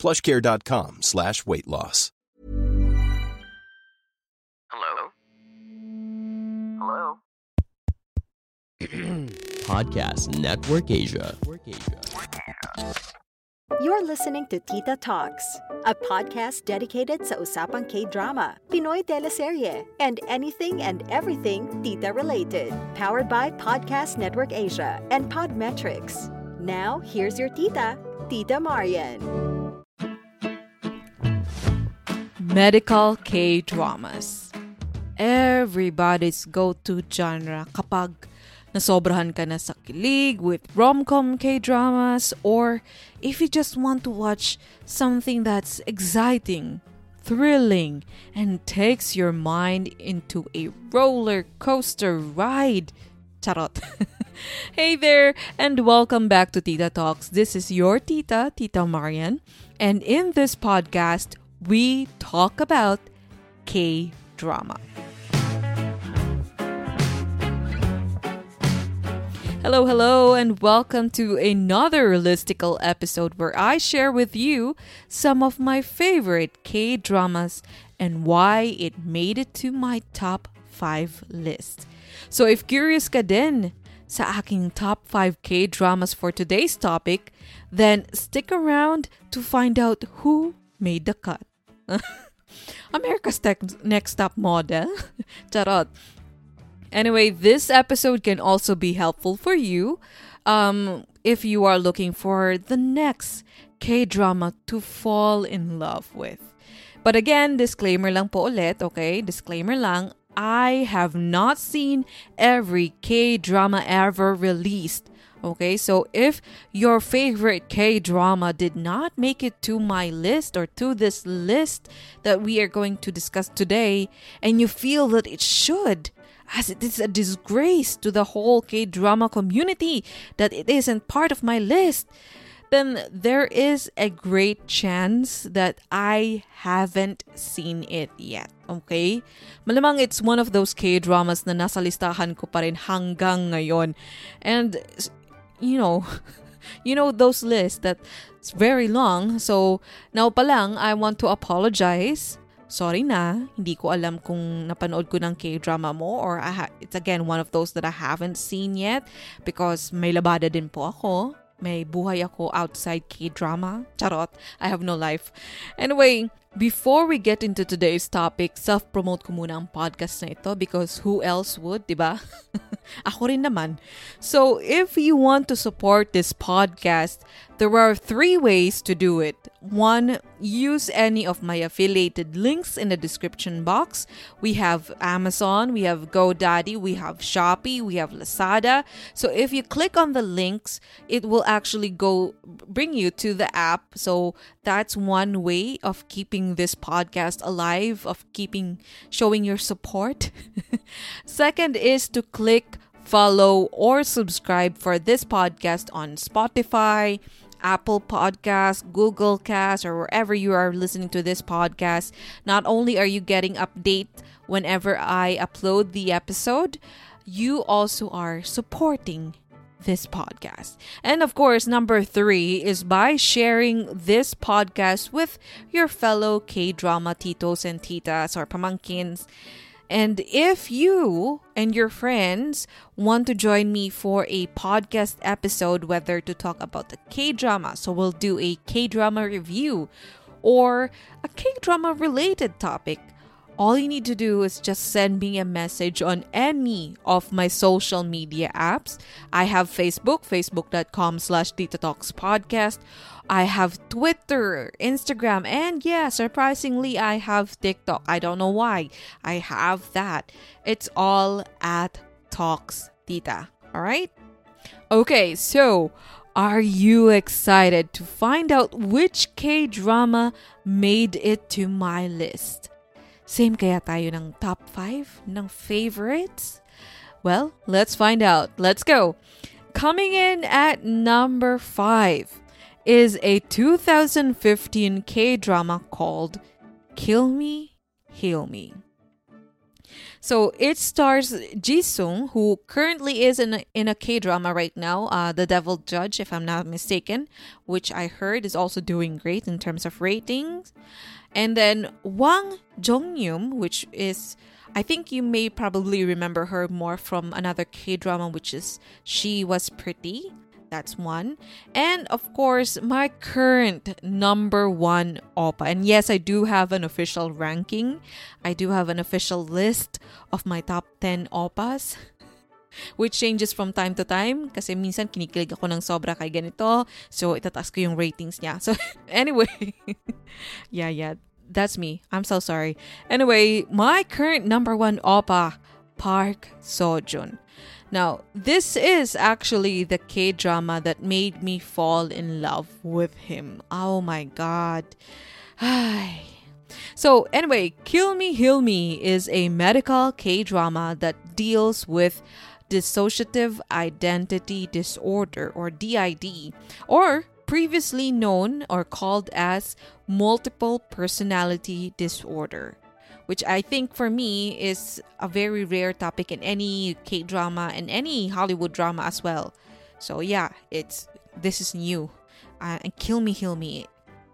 plushcare.com slash weight loss. Hello? Hello? Podcast Network Asia. You're listening to Tita Talks, a podcast dedicated sa usapang K-drama, Pinoy teleserye, and anything and everything Tita related. Powered by Podcast Network Asia and Podmetrics. Now, here's your Tita, Tita Marian. Medical K-dramas. Everybody's go-to genre kapag nasobrahan ka na sa kilig with rom-com K-dramas or if you just want to watch something that's exciting, thrilling, and takes your mind into a roller coaster ride. Charot. hey there, and welcome back to Tita Talks. This is your Tita, Tita Marian, and in this podcast, we talk about K drama. Hello, hello, and welcome to another listicle episode where I share with you some of my favorite K dramas and why it made it to my top 5 list. So if curious ka din sa aking top 5 K dramas for today's topic, then stick around to find out who made the cut. America's tech- Next Top Model. Charot. Anyway, this episode can also be helpful for you um, if you are looking for the next K drama to fall in love with. But again, disclaimer lang po ulit, okay? Disclaimer lang, I have not seen every K drama ever released. Okay, so if your favorite K drama did not make it to my list or to this list that we are going to discuss today, and you feel that it should, as it is a disgrace to the whole K drama community that it isn't part of my list, then there is a great chance that I haven't seen it yet. Okay? Malamang it's one of those K-dramas na nasa listahan ko pa rin hanggang ngayon. And, you know, you know those lists that it's very long. So, now pa lang, I want to apologize sorry na, hindi ko alam kung napanood ko ng K-drama mo or I ha- it's again one of those that I haven't seen yet because may labada din po ako. May buhay ako outside K-drama. Charot. I have no life. Anyway, before we get into today's topic, self-promote ko muna ang podcast na ito because who else would, di ba? ako rin naman. So, if you want to support this podcast, there are three ways to do it. One, use any of my affiliated links in the description box. We have Amazon, we have GoDaddy, we have Shopee, we have Lazada. So if you click on the links, it will actually go bring you to the app. So that's one way of keeping this podcast alive, of keeping showing your support. Second is to click follow or subscribe for this podcast on Spotify, Apple Podcast, Google Cast, or wherever you are listening to this podcast. Not only are you getting update whenever I upload the episode, you also are supporting this podcast. And of course, number three is by sharing this podcast with your fellow K drama titos and titas or pamankins. And if you and your friends want to join me for a podcast episode, whether to talk about the K drama, so we'll do a K drama review or a K drama related topic, all you need to do is just send me a message on any of my social media apps. I have Facebook, facebook.com slash Talks Podcast. I have Twitter, Instagram, and yeah, surprisingly, I have TikTok. I don't know why. I have that. It's all at Talks Tita. All right? Okay, so Are you excited to find out which K drama made it to my list? Same kaya tayo ng top 5 ng favorites? Well, let's find out. Let's go. Coming in at number 5 is a 2015 K drama called Kill Me, Heal Me. So it stars Jisung, who currently is in a, in a K drama right now, uh, The Devil Judge, if I'm not mistaken, which I heard is also doing great in terms of ratings. And then Hwang Jung-eum, which is I think you may probably remember her more from another K drama, which is She Was Pretty. That's one. And of course, my current number one OPA. And yes, I do have an official ranking. I do have an official list of my top 10 OPAs. Which changes from time to time kasi minsan kinikilig ako ng sobra kay ganito. So, itataas ko yung ratings niya. So, anyway. yeah, yeah. That's me. I'm so sorry. Anyway, my current number one OPA, Park Seo-joon. Now, this is actually the K drama that made me fall in love with him. Oh my god. so, anyway, Kill Me Heal Me is a medical K drama that deals with dissociative identity disorder or DID or previously known or called as multiple personality disorder which I think for me is a very rare topic in any K drama and any Hollywood drama as well. So yeah, it's this is new. Uh, and Kill Me Heal Me,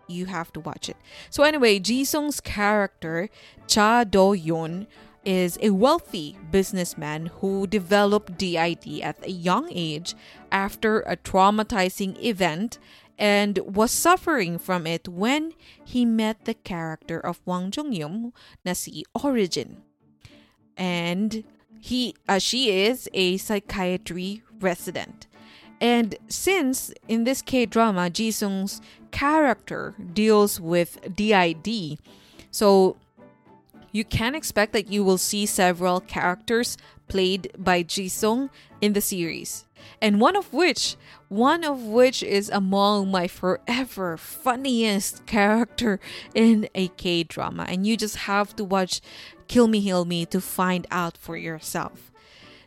you have to watch it. So anyway, Jisung's character Cha Do-hyun is a wealthy businessman who developed DID at a young age after a traumatizing event and was suffering from it when he met the character of Hwang Jung-eum na si Origin. And he uh, she is a psychiatry resident. And since in this K-drama Jisung's character deals with DID, so you can expect that you will see several characters played by Jisung in the series and one of which one of which is among my forever funniest character in a K drama and you just have to watch Kill Me Heal Me to find out for yourself.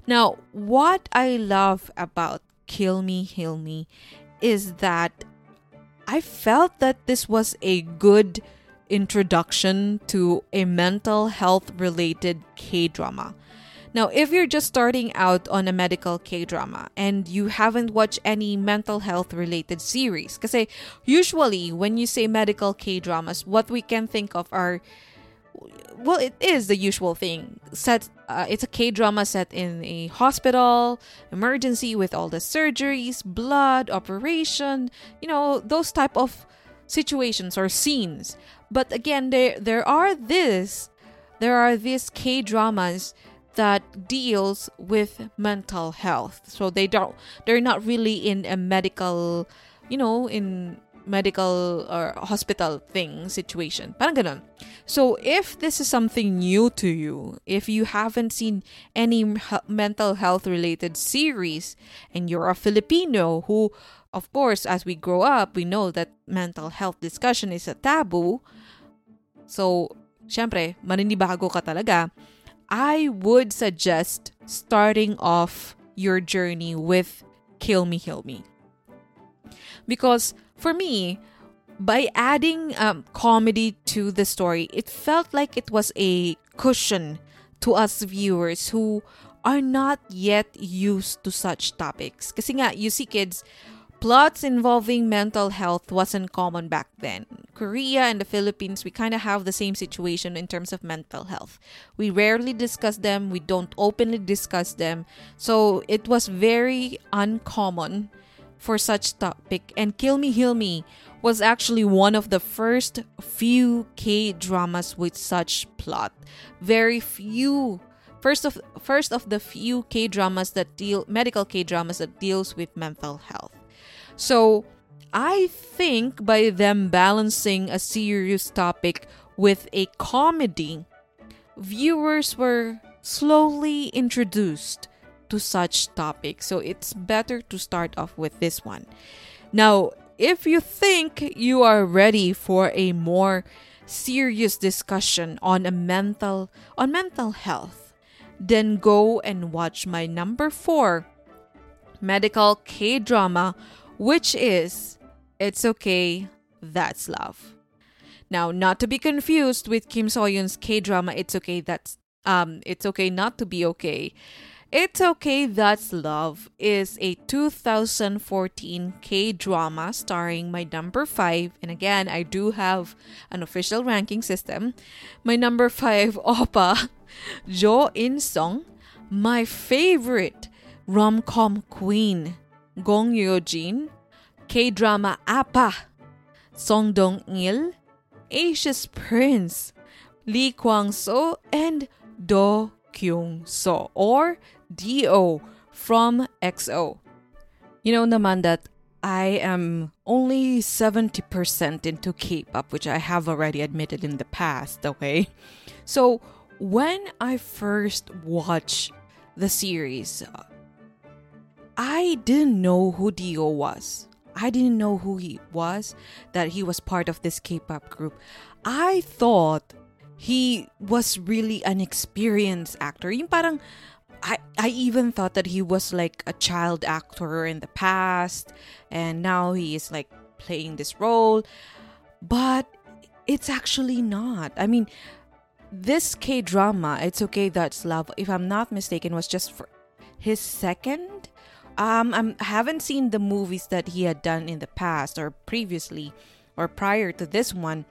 Now, what I love about Kill Me Heal Me is that I felt that this was a good introduction to a mental health related K drama. Now, if you're just starting out on a medical K drama and you haven't watched any mental health related series, because usually when you say medical K dramas, what we can think of are well, it is the usual thing. Set, uh, it's a K drama set in a hospital, emergency with all the surgeries, blood, operation, you know, those type of situations or scenes. But again, there there are this, there are these K dramas that deals with mental health. So they don't they're not really in a medical, you know, in medical or hospital thing situation. Parang. So if this is something new to you, if you haven't seen any mental health related series and you're a Filipino who of course as we grow up, we know that mental health discussion is a taboo. So, syempre, maninibago ka talaga I would suggest starting off your journey with Kill Me, Heal Me. Because for me, by adding um, comedy to the story, it felt like it was a cushion to us viewers who are not yet used to such topics. Kasi nga, you see kids, Plots involving mental health wasn't common back then. Korea and the Philippines, we kind of have the same situation in terms of mental health. We rarely discuss them, we don't openly discuss them. So it was very uncommon for such topic. And Kill Me Heal Me was actually one of the first few K dramas with such plot. Very few first of first of the few K dramas that deal medical K dramas that deals with mental health. So I think by them balancing a serious topic with a comedy, viewers were slowly introduced to such topics. So it's better to start off with this one. Now, if you think you are ready for a more serious discussion on a mental on mental health, then go and watch my number 4 medical K-drama which is It's Okay, That's Love. Now, not to be confused with Kim Soo-hyun's K-drama It's Okay That's um It's Okay Not to Be Okay. It's Okay That's Love is a 2014 K drama starring my number 5 and again I do have an official ranking system. My number 5 Oppa Jo In Sung, my favorite rom-com queen Gong Hyo Jin, K-drama Appa, Song Dong Il, Asia's Prince, Lee Kwang Soo and Do Kyung Soo or DO from EXO. You know naman that I am only 70% into K-pop, which I have already admitted in the past, okay? So, when I first watched the series, uh, I didn't know who Dio was. I didn't know who he was, that he was part of this K-pop group. I thought he was really an experienced actor. Yung parang I, I even thought that he was like a child actor in the past and now he is like playing this role. But it's actually not. I mean, this K drama, It's Okay That's Love, if I'm not mistaken, was just for his second. Um, I haven't seen the movies that he had done in the past or previously or prior to this one.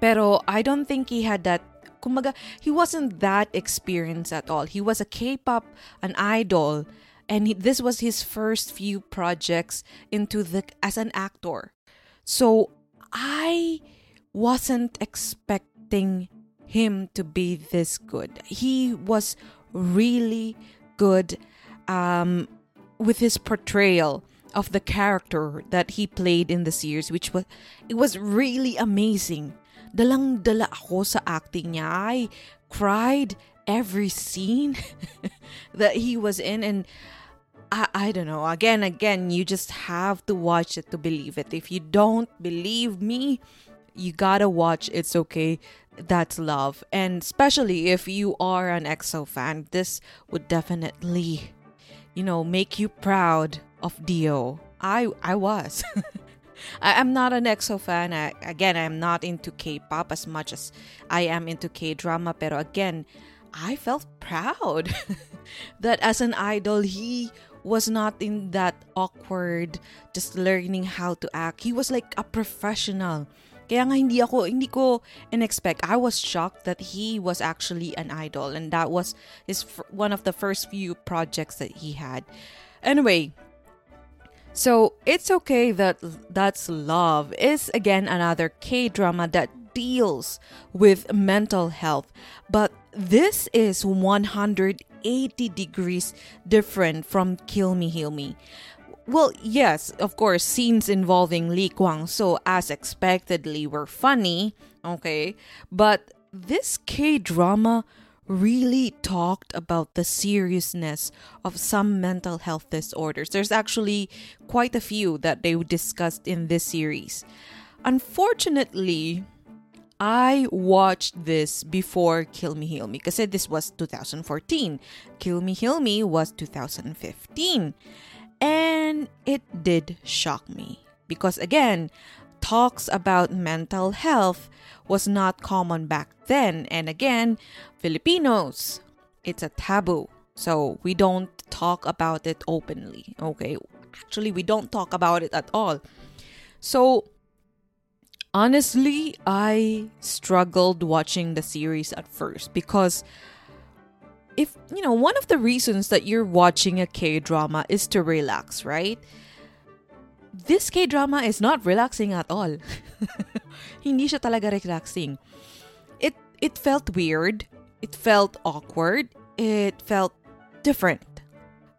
Pero I don't think he had that kumbaga, he wasn't that experienced at all. He was a K-pop, an idol, and he, this was his first few projects into the as an actor. So I wasn't expecting him to be this good. He was really good um, with his portrayal of the character that he played in the series, which was it was really amazing. dalang dala ako sa acting niya. I cried every scene that he was in and I, I don't know. Again, again, you just have to watch it to believe it. If you don't believe me, you gotta watch It's Okay. That's love. And especially if you are an EXO fan, this would definitely, you know, make you proud of Dio. I I was. I, am not an EXO fan. I, again, I'm not into K-pop as much as I am into K-drama. Pero again, I felt proud that as an idol, he was not in that awkward, just learning how to act. He was like a professional. Kaya nga hindi ako, hindi ko in-expect. I was shocked that he was actually an idol and that was his one of the first few projects that he had. Anyway, so, It's Okay That That's Love is again another K drama that deals with mental health, but this is 180 degrees different from Kill Me Heal Me. Well, yes, of course, scenes involving Lee Kwang Soo, as expectedly, were funny, okay, but this K drama really talked about the seriousness of some mental health disorders. There's actually quite a few that they discussed in this series. Unfortunately, I watched this before Kill Me Heal Me because this was 2014. Kill Me Heal Me was 2015. And it did shock me because again, talks about mental health was not common back then. And again, Filipinos, it's a taboo. So we don't talk about it openly. Okay. Actually, we don't talk about it at all. So honestly, I struggled watching the series at first because if you know, one of the reasons that you're watching a K drama is to relax, right? This K drama is not relaxing at all. Hindi siya talaga relaxing. It it felt weird. It felt awkward. It felt different.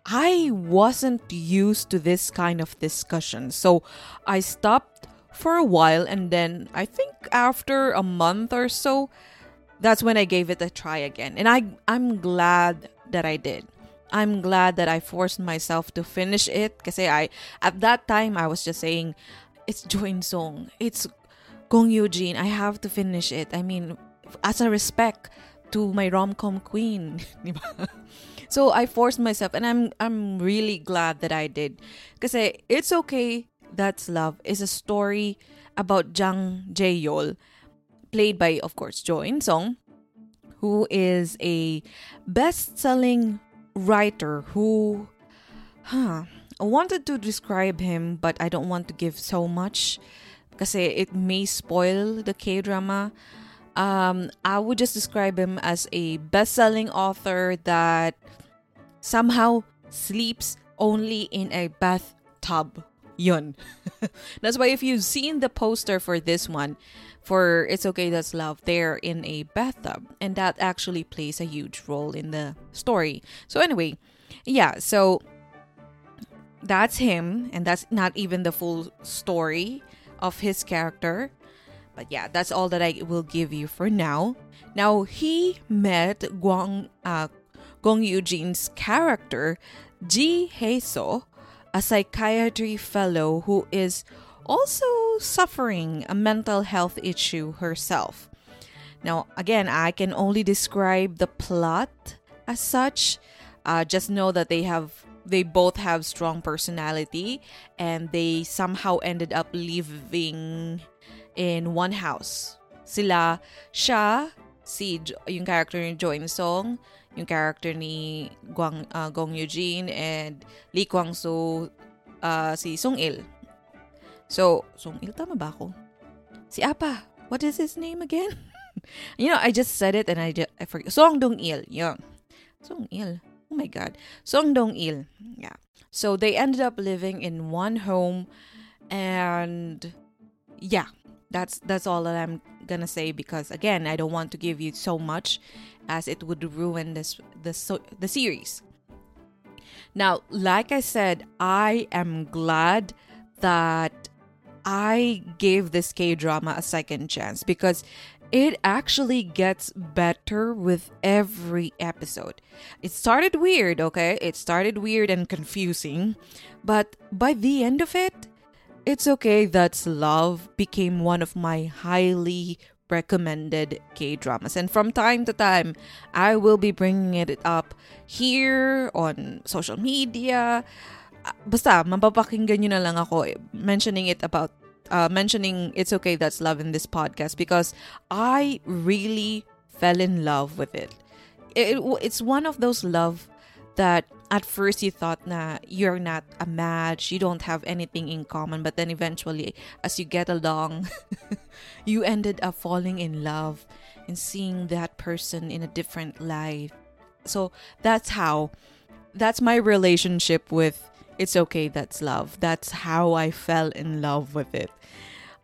I wasn't used to this kind of discussion. So I stopped for a while and then I think after a month or so that's when I gave it a try again. And I I'm glad that I did I'm glad that I forced myself to finish it because I at that time I was just saying it's Jo In Sung. It's Gong Jin. I have to finish it. I mean, as a respect to my rom-com queen? So I forced myself and I'm I'm really glad that I did. Because it's okay that's love is a story about Jang Jae-yol played by of course Jo In Sung who is a best-selling writer who huh I wanted to describe him but I don't want to give so much because it may spoil the K-drama. Um, I would just describe him as a best-selling author that somehow sleeps only in a bathtub. Yun. That's why if you've seen the poster for this one, for It's Okay That's Love, they're in a bathtub. And that actually plays a huge role in the story. So anyway, yeah, so that's him, and that's not even the full story of his character. But yeah, that's all that I will give you for now. Now he met Guang uh, Gong Hyo Jin's character, Ji Hae-soo, a psychiatry fellow who is also suffering a mental health issue herself. Now, again, I can only describe the plot as such. Uh, just know that they have they both have strong personality and they somehow ended up living in one house. Sila, siya, si yung character ni Jo In Sung, yung character ni Guang, uh, Gong Hyo Jin, and Lee Kwang Soo, uh, si Sung Il. So, Sung Il, tama ba ako? Si Apa, what is his name again? you know, I just said it and I, just, I forget. Song Dong Il, yeah. Song Il. Oh my god. Song Dong Il. Yeah. So they ended up living in one home and yeah, that's that's all that I'm gonna say because again, I don't want to give you so much as it would ruin this the so, the series. Now, like I said, I am glad that I gave this K drama a second chance because it actually gets better with every episode. It started weird, okay? It started weird and confusing, but by the end of it, it's okay that's love became one of my highly recommended K dramas. And from time to time, I will be bringing it up here on social media. Ah, Basta, mapapakinggan nyo na lang ako eh, mentioning it about uh, mentioning It's Okay That's Love in this podcast because I really fell in love with it. it. It's one of those love that at first you thought na you're not a match, you don't have anything in common, but then eventually, as you get along, you ended up falling in love and seeing that person in a different light. So that's how, that's my relationship with It's Okay That's Love. That's how I fell in love with it.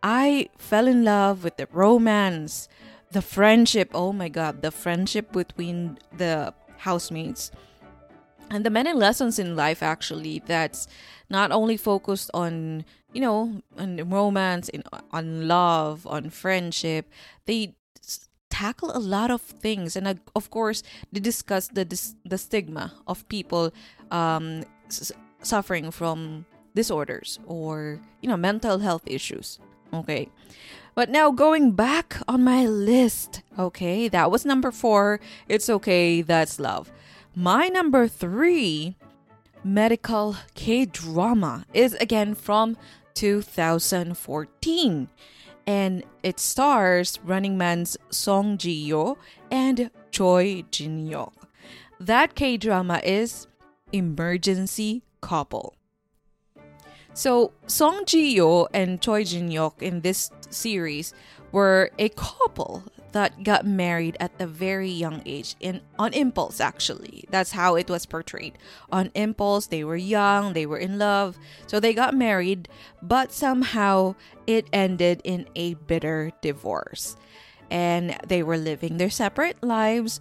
I fell in love with the romance, the friendship. Oh my god, the friendship between the housemates and the many lessons in life actually that's not only focused on you know on romance in on love on friendship they tackle a lot of things and uh, of course they discuss the the stigma of people um suffering from disorders or you know mental health issues okay but now going back on my list okay that was number 4 it's okay that's love my number three medical K drama is again from 2014. And it stars Running Man's Song Ji Hyo and Choi Jin Young. That K drama is Emergency Couple. So Song Ji Hyo and Choi Jin Young in this series were a couple that got married at a very young age in on impulse actually. That's how it was portrayed. On impulse they were young they were in love so they got married but somehow it ended in a bitter divorce. And they were living their separate lives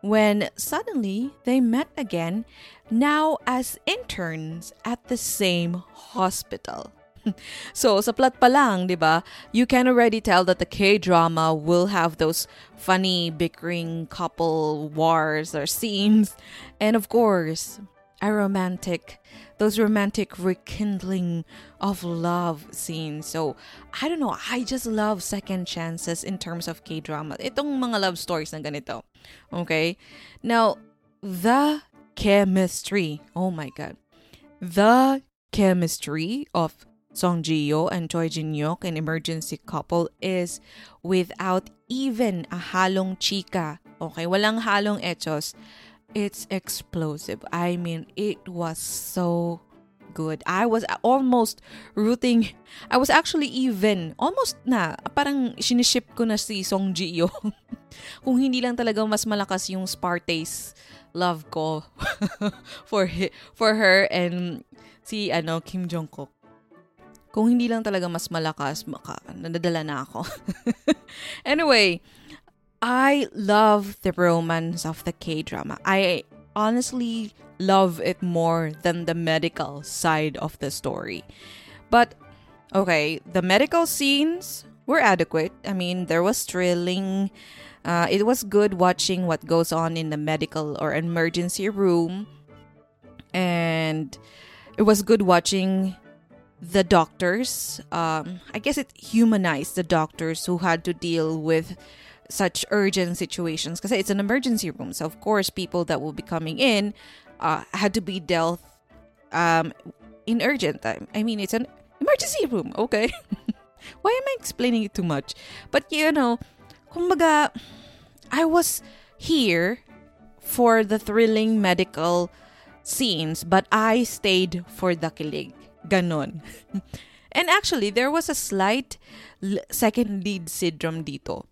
when suddenly they met again now as interns at the same hospital so, sa plot pa lang, di ba, you can already tell that the K-drama will have those funny bickering couple wars or scenes. And of course, a romantic, those romantic rekindling of love scenes. So, I don't know, I just love second chances in terms of K-drama. Itong mga love stories na ganito. Okay? Now, the chemistry. Oh my god. The chemistry of Song Ji-hyo and Choi Jin-hyuk, an emergency couple, is without even a halong chika. Okay, walang halong echos. It's explosive. I mean, it was so good. I was almost rooting. I was actually even, almost na, parang siniship ko na si Song Ji-yo. Kung hindi lang talaga mas malakas yung Spartace love ko for hi- for her and si ano Kim Jong-kook. Kung hindi lang talaga mas malakas, maka, nadadala na ako. anyway, I love the romance of the K-drama. I honestly love it more than the medical side of the story. But okay, the medical scenes were adequate. I mean, there was thrilling. Uh, it was good watching what goes on in the medical or emergency room. And it was good watching the doctors. Um, I guess it humanized the doctors who had to deal with such urgent situations because it's an emergency room. So, of course, people that will be coming in uh, had to be dealt um, in urgent time. I mean, it's an emergency room, okay? Why am I explaining it too much? But, you know, kumbaga, I was here for the thrilling medical scenes, but I stayed for the kilig. Ganon. and actually, there was a slight second lead syndrome dito.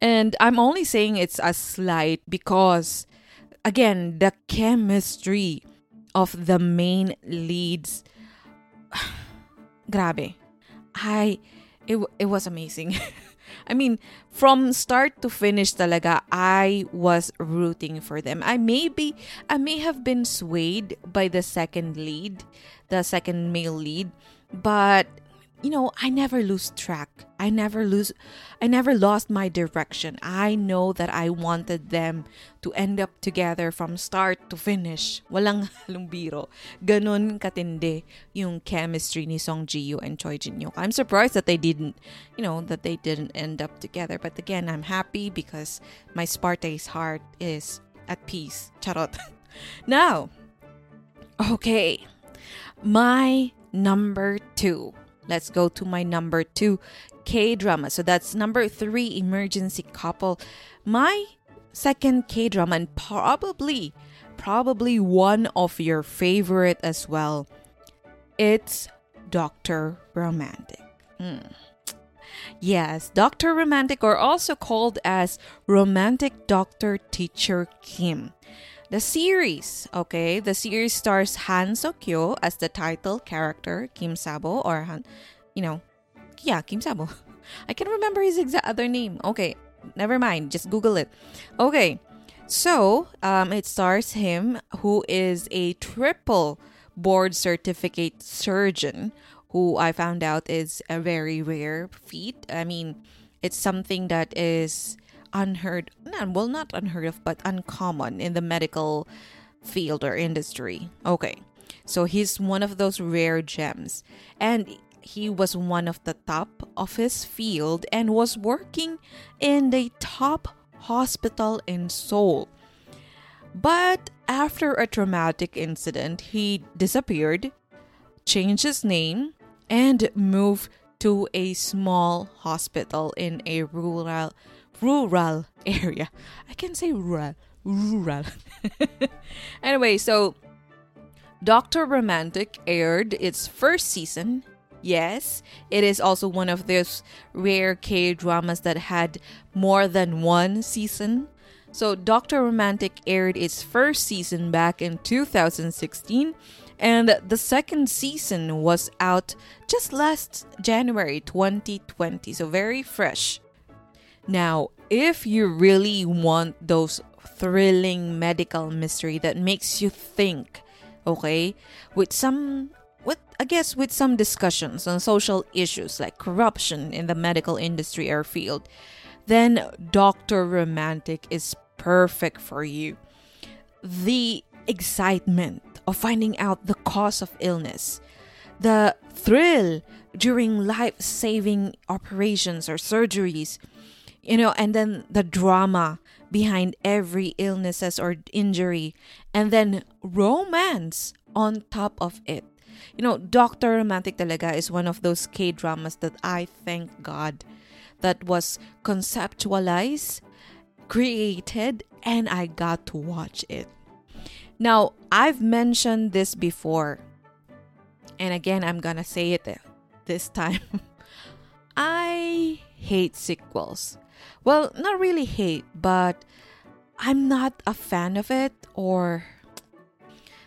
And I'm only saying it's a slight because, again, the chemistry of the main leads. Grabe. I, it, it was amazing. I mean, from start to finish talaga, I was rooting for them. I may be, I may have been swayed by the second lead, the second male lead, but you know, I never lose track. I never lose I never lost my direction. I know that I wanted them to end up together from start to finish. Walang halong biro. Ganon katindi yung chemistry ni Song Ji-hyo and Choi Jin-hyuk. I'm surprised that they didn't, you know, that they didn't end up together. But again, I'm happy because my Sparta's heart is at peace. Charot. now, okay. My number 2 Let's go to my number two K drama. So that's number three emergency couple. My second K drama, and probably, probably one of your favorite as well. It's Doctor Romantic. Hmm. Yes, Doctor Romantic, or also called as Romantic Doctor Teacher Kim. The series, okay, the series stars Han Suk-kyu as the title character, Kim Sabu, or Han, you know, yeah, Kim Sabu. I can't remember his exact other name. Okay, never mind, just Google it. Okay, so um, it stars him, who is a triple board certificate surgeon, who I found out is a very rare feat. I mean, it's something that is unheard well not unheard of but uncommon in the medical field or industry. Okay. So he's one of those rare gems. And he was one of the top of his field and was working in the top hospital in Seoul. But after a traumatic incident he disappeared changed his name and moved to a small hospital in a rural rural area. I can say rural. Rural. anyway, so Dr. Romantic aired its first season. Yes, it is also one of those rare K dramas that had more than one season. So, Dr. Romantic aired its first season back in 2016, and the second season was out just last January 2020. So, very fresh. Now, if you really want those thrilling medical mystery that makes you think, okay, with some with I guess with some discussions on social issues like corruption in the medical industry or field, then Dr. Romantic is perfect for you. The excitement of finding out the cause of illness, the thrill during life saving operations or surgeries, you know, and then the drama behind every illnesses or injury, and then romance on top of it. You know, Dr. Romantic talaga is one of those K dramas that I thank God that was conceptualized, created, and I got to watch it. Now, I've mentioned this before, and again, I'm gonna say it this time. I hate sequels. Well, not really hate, but I'm not a fan of it or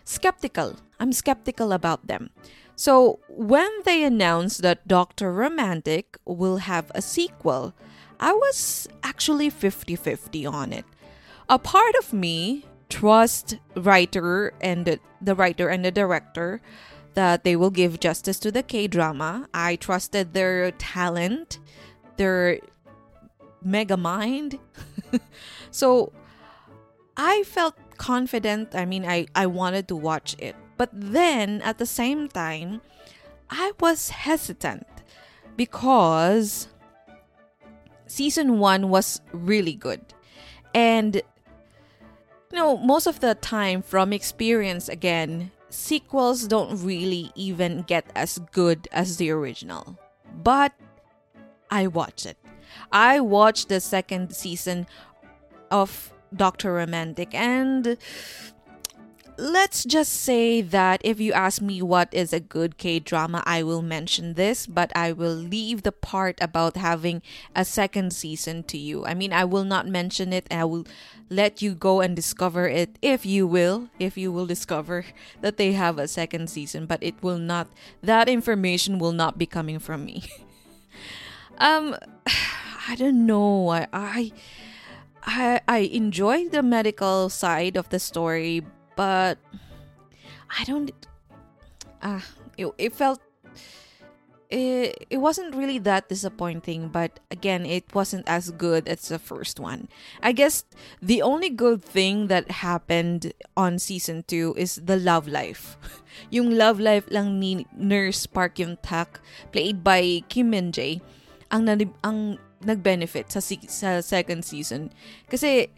skeptical. I'm skeptical about them. So, when they announced that Dr. Romantic will have a sequel, I was actually 50 50 on it. A part of me trust writer and the, the writer and the director that they will give justice to the K drama. I trusted their talent, their mega mind. so I felt confident. I mean, I, I wanted to watch it. But then at the same time, I was hesitant because season one was really good. And, you know, most of the time from experience, again, sequels don't really even get as good as the original. But I watched it. I watched the second season of Dr. Romantic and let's just say that if you ask me what is a good K drama, I will mention this, but I will leave the part about having a second season to you. I mean, I will not mention it, and I will let you go and discover it if you will, if you will discover that they have a second season, but it will not, that information will not be coming from me. um, I don't know. I, I, I, I enjoy the medical side of the story, but I don't. Ah, uh, it, it felt. It, it wasn't really that disappointing, but again, it wasn't as good as the first one. I guess the only good thing that happened on season 2 is the love life. yung love life lang ni Nurse Park Eun Tak, played by Kim Min Jae, ang, ang nag-benefit sa, sa second season. Kasi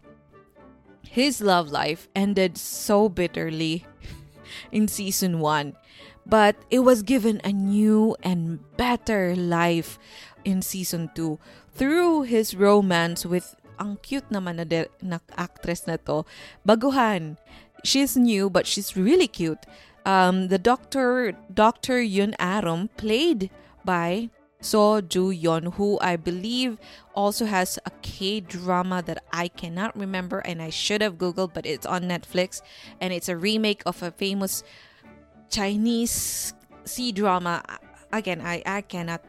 his love life ended so bitterly in season 1. But it was given a new and better life in season 2 through his romance with ang cute naman na, de- na actress na to. Baguhan. She's new but she's really cute. Um, the doctor, Dr. Yun Aram, played by So Ju Yeon, I believe also has a K drama that I cannot remember and I should have Googled, but it's on Netflix and it's a remake of a famous Chinese C drama. Again, I, I cannot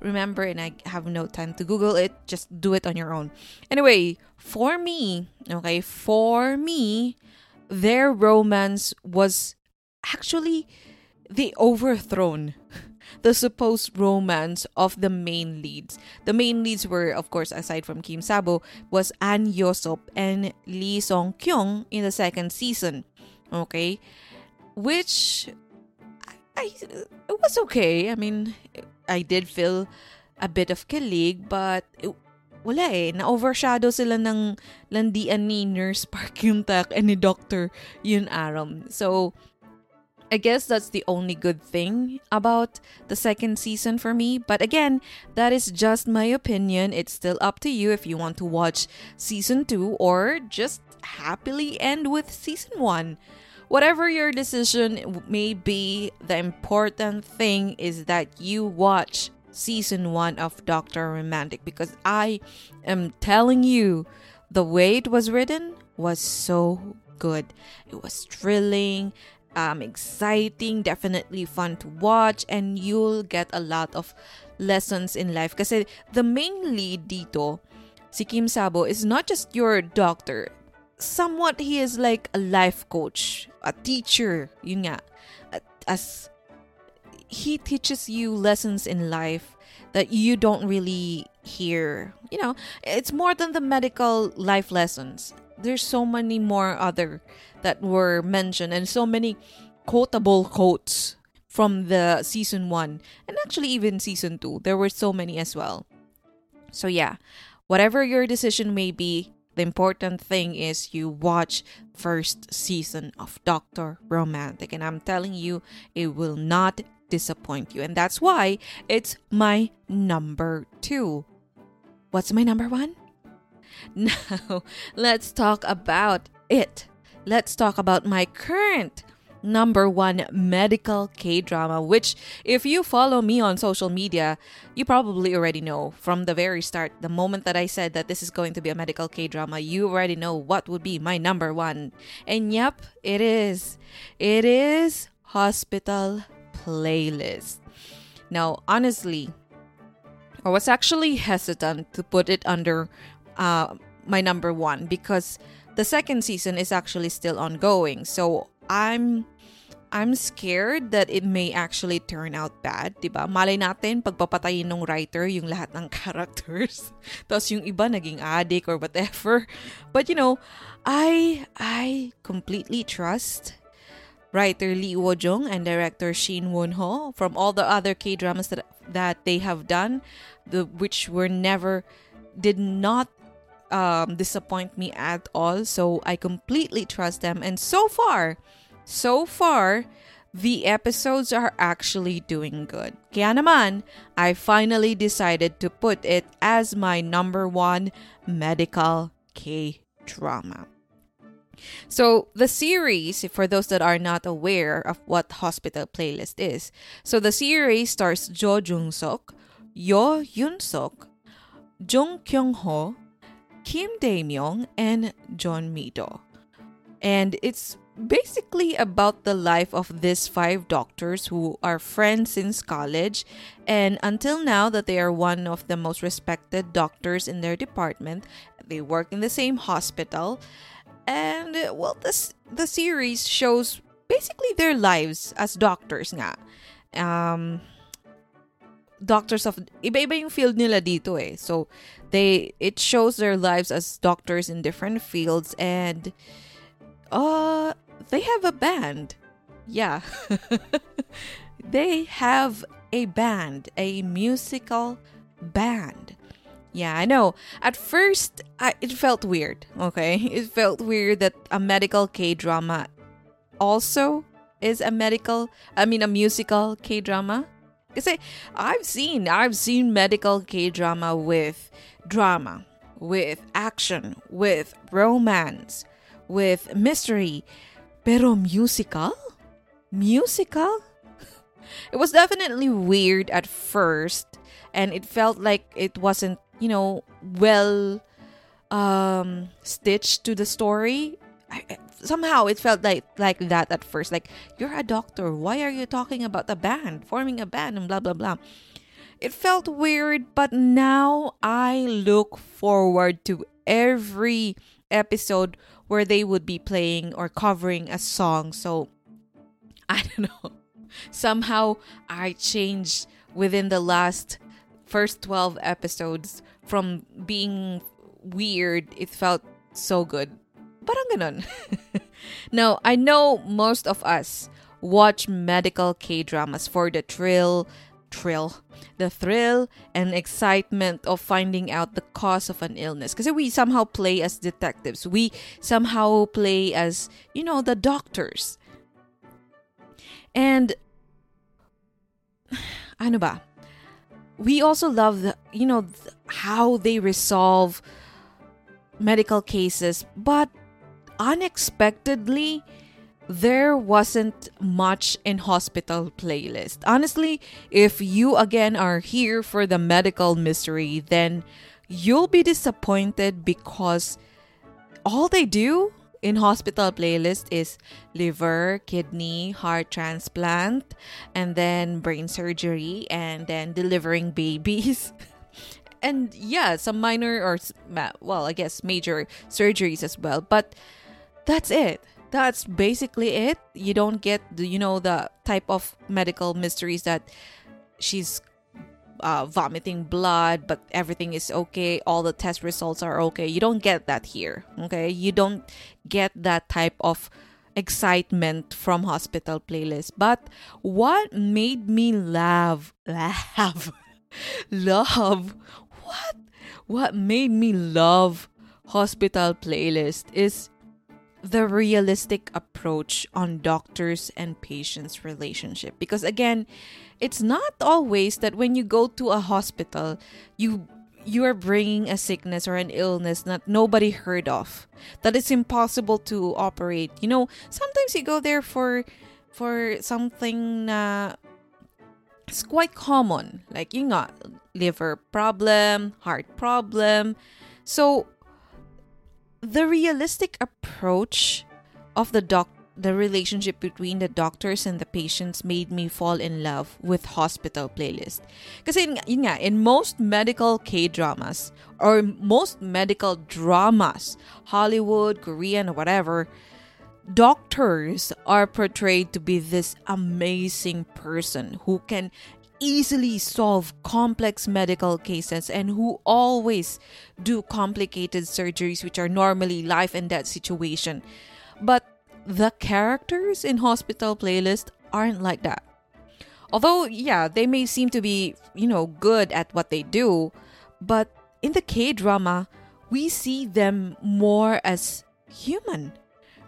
remember and I have no time to Google it. Just do it on your own. Anyway, for me, okay, for me, their romance was actually the overthrown the supposed romance of the main leads. The main leads were, of course, aside from Kim Sabu, was Ahn Hyo-seop and Lee Sung-kyung in the second season. Okay, which I, it was okay. I mean, I did feel a bit of kilig, but it, wala eh. Na-overshadow sila ng landian ni Nurse Park Eun Tak and ni Doctor Yun Aram. So, I guess that's the only good thing about the second season for me. But again, that is just my opinion. It's still up to you if you want to watch season 2 or just happily end with season 1. Whatever your decision may be, the important thing is that you watch season 1 of Dr. Romantic because I am telling you, the way it was written was so good. It was thrilling um, exciting, definitely fun to watch, and you'll get a lot of lessons in life. Kasi the main lead dito, si Kim Sabu, is not just your doctor. Somewhat, he is like a life coach, a teacher, yun nga. As he teaches you lessons in life that you don't really hear. You know, it's more than the medical life lessons. There's so many more other that were mentioned and so many quotable quotes from the season 1 and actually even season 2. There were so many as well. So yeah, whatever your decision may be, the important thing is you watch first season of Doctor Romantic and I'm telling you it will not disappoint you and that's why it's my number 2. What's my number 1? Now, let's talk about it. Let's talk about my current number one medical K drama, which, if you follow me on social media, you probably already know from the very start. The moment that I said that this is going to be a medical K drama, you already know what would be my number one. And yep, it is. It is Hospital Playlist. Now, honestly, I was actually hesitant to put it under uh, my number one because the second season is actually still ongoing. So I'm I'm scared that it may actually turn out bad, 'di ba? Malay natin pagpapatayin ng writer yung lahat ng characters. Tapos yung iba naging addict or whatever. But you know, I I completely trust writer Lee Woo-jung and director Shin Won-ho from all the other K-dramas that that they have done, the which were never did not um, disappoint me at all. So I completely trust them. And so far, so far, the episodes are actually doing good. Kaya naman, I finally decided to put it as my number one medical K drama. So, the series, for those that are not aware of what Hospital Playlist is, so the series stars Jo Jung Suk, Yoo Yeon Seok, Jung Kyung Ho, Kim Dae Myung, and Jeon Mi Do. And it's basically about the life of these five doctors who are friends since college. And until now that they are one of the most respected doctors in their department they work in the same hospital. And well this the series shows basically their lives as doctors nga. Um doctors of iba-iba yung field nila dito eh so they it shows their lives as doctors in different fields and uh they have a band. Yeah. they have a band, a musical band. Yeah, I know. At first, I, it felt weird, okay? It felt weird that a medical K drama also is a medical, I mean, a musical K drama. Because I've seen, I've seen medical K drama with drama, with action, with romance, with mystery, Pero musical? Musical? It was definitely weird at first and it felt like it wasn't, you know, well um stitched to the story. I, somehow it felt like like that at first like you're a doctor why are you talking about a band forming a band and blah blah blah it felt weird but now i look forward to every episode where they would be playing or covering a song. So I don't know. Somehow I changed within the last first 12 episodes from being weird, it felt so good. Parang ganon. now, I know most of us watch medical K-dramas for the thrill, thrill, the thrill and excitement of finding out the cause of an illness. Because we somehow play as detectives. We somehow play as, you know, the doctors. And ano ba? We also love the, you know, how they resolve medical cases, but unexpectedly there wasn't much in hospital playlist. Honestly, if you again are here for the medical mystery, then you'll be disappointed because all they do in hospital playlist is liver, kidney, heart transplant, and then brain surgery, and then delivering babies. and yeah, some minor or well, I guess major surgeries as well. But that's it that's basically it. You don't get the you know the type of medical mysteries that she's uh, vomiting blood, but everything is okay. All the test results are okay. You don't get that here. Okay, you don't get that type of excitement from hospital playlist. But what made me laugh, laugh, love, what, what made me love hospital playlist is the realistic approach on doctors and patients relationship. Because again it's not always that when you go to a hospital you you are bringing a sickness or an illness that nobody heard of that it's impossible to operate. You know sometimes you go there for for something uh, it's quite common. Like you got liver problem heart problem. So the realistic approach of the doc the relationship between the doctors and the patients made me fall in love with hospital playlist. Because in, most medical K-dramas or most medical dramas, Hollywood, Korean, or whatever, doctors are portrayed to be this amazing person who can easily solve complex medical cases and who always do complicated surgeries which are normally life and death situation. But the characters in Hospital Playlist aren't like that. Although, yeah, they may seem to be, you know, good at what they do, but in the K drama, we see them more as human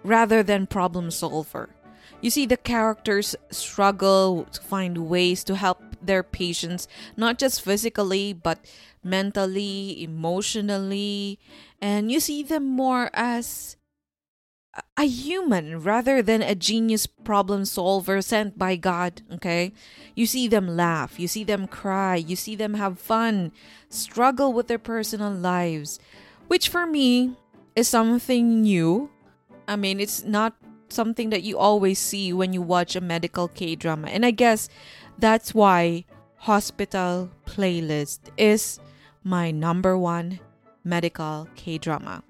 rather than problem solver. You see, the characters struggle to find ways to help their patients, not just physically, but mentally, emotionally, and you see them more as a human rather than a genius problem solver sent by God, okay? You see them laugh, you see them cry, you see them have fun, struggle with their personal lives, which for me is something new. I mean, it's not something that you always see when you watch a medical K drama. And I guess that's why Hospital Playlist is my number one medical K drama.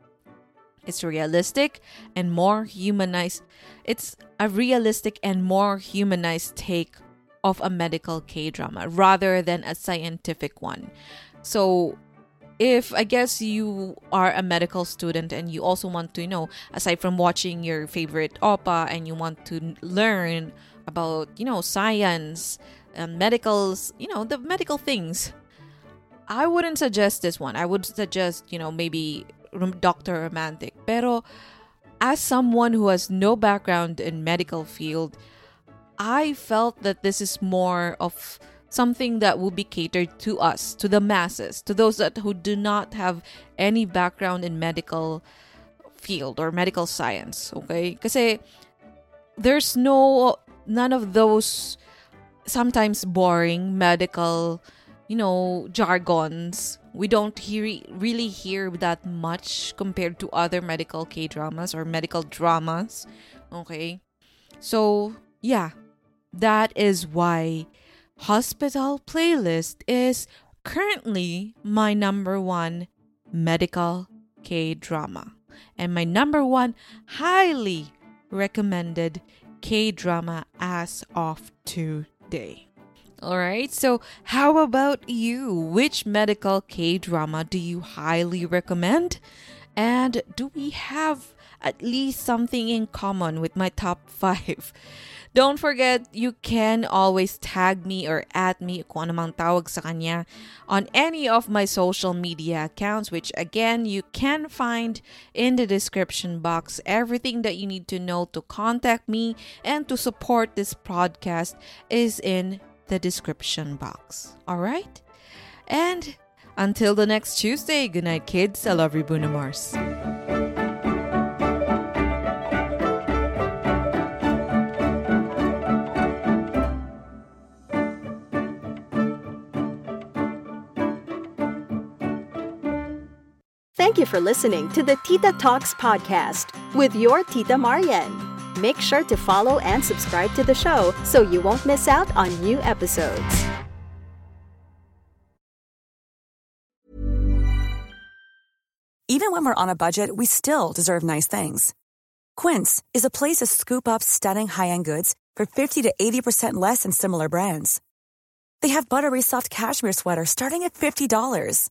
It's realistic and more humanized. It's a realistic and more humanized take of a medical K drama rather than a scientific one. So, if I guess you are a medical student and you also want to you know aside from watching your favorite oppa and you want to learn about you know science um, medicals you know the medical things I wouldn't suggest this one I would suggest you know maybe Dr. Romantic pero as someone who has no background in medical field I felt that this is more of something that will be catered to us, to the masses, to those that who do not have any background in medical field or medical science, okay? Kasi there's no none of those sometimes boring medical, you know, jargons. We don't hear really hear that much compared to other medical K dramas or medical dramas. Okay? So, yeah. That is why Hospital Playlist is currently my number one medical K drama and my number one highly recommended K drama as of today. Alright, so how about you? Which medical K drama do you highly recommend? And do we have at least something in common with my top five? Don't forget, you can always tag me or add me kung anumang tawag sa kanya on any of my social media accounts, which again, you can find in the description box. Everything that you need to know to contact me and to support this podcast is in the description box. All right? And until the next Tuesday, good night, kids. I love you, Bruno Mars. Thank you for listening to the Tita Talks podcast with your Tita Marian. Make sure to follow and subscribe to the show so you won't miss out on new episodes. Even when we're on a budget, we still deserve nice things. Quince is a place to scoop up stunning high-end goods for 50 to 80% less than similar brands. They have buttery soft cashmere sweaters starting at $50,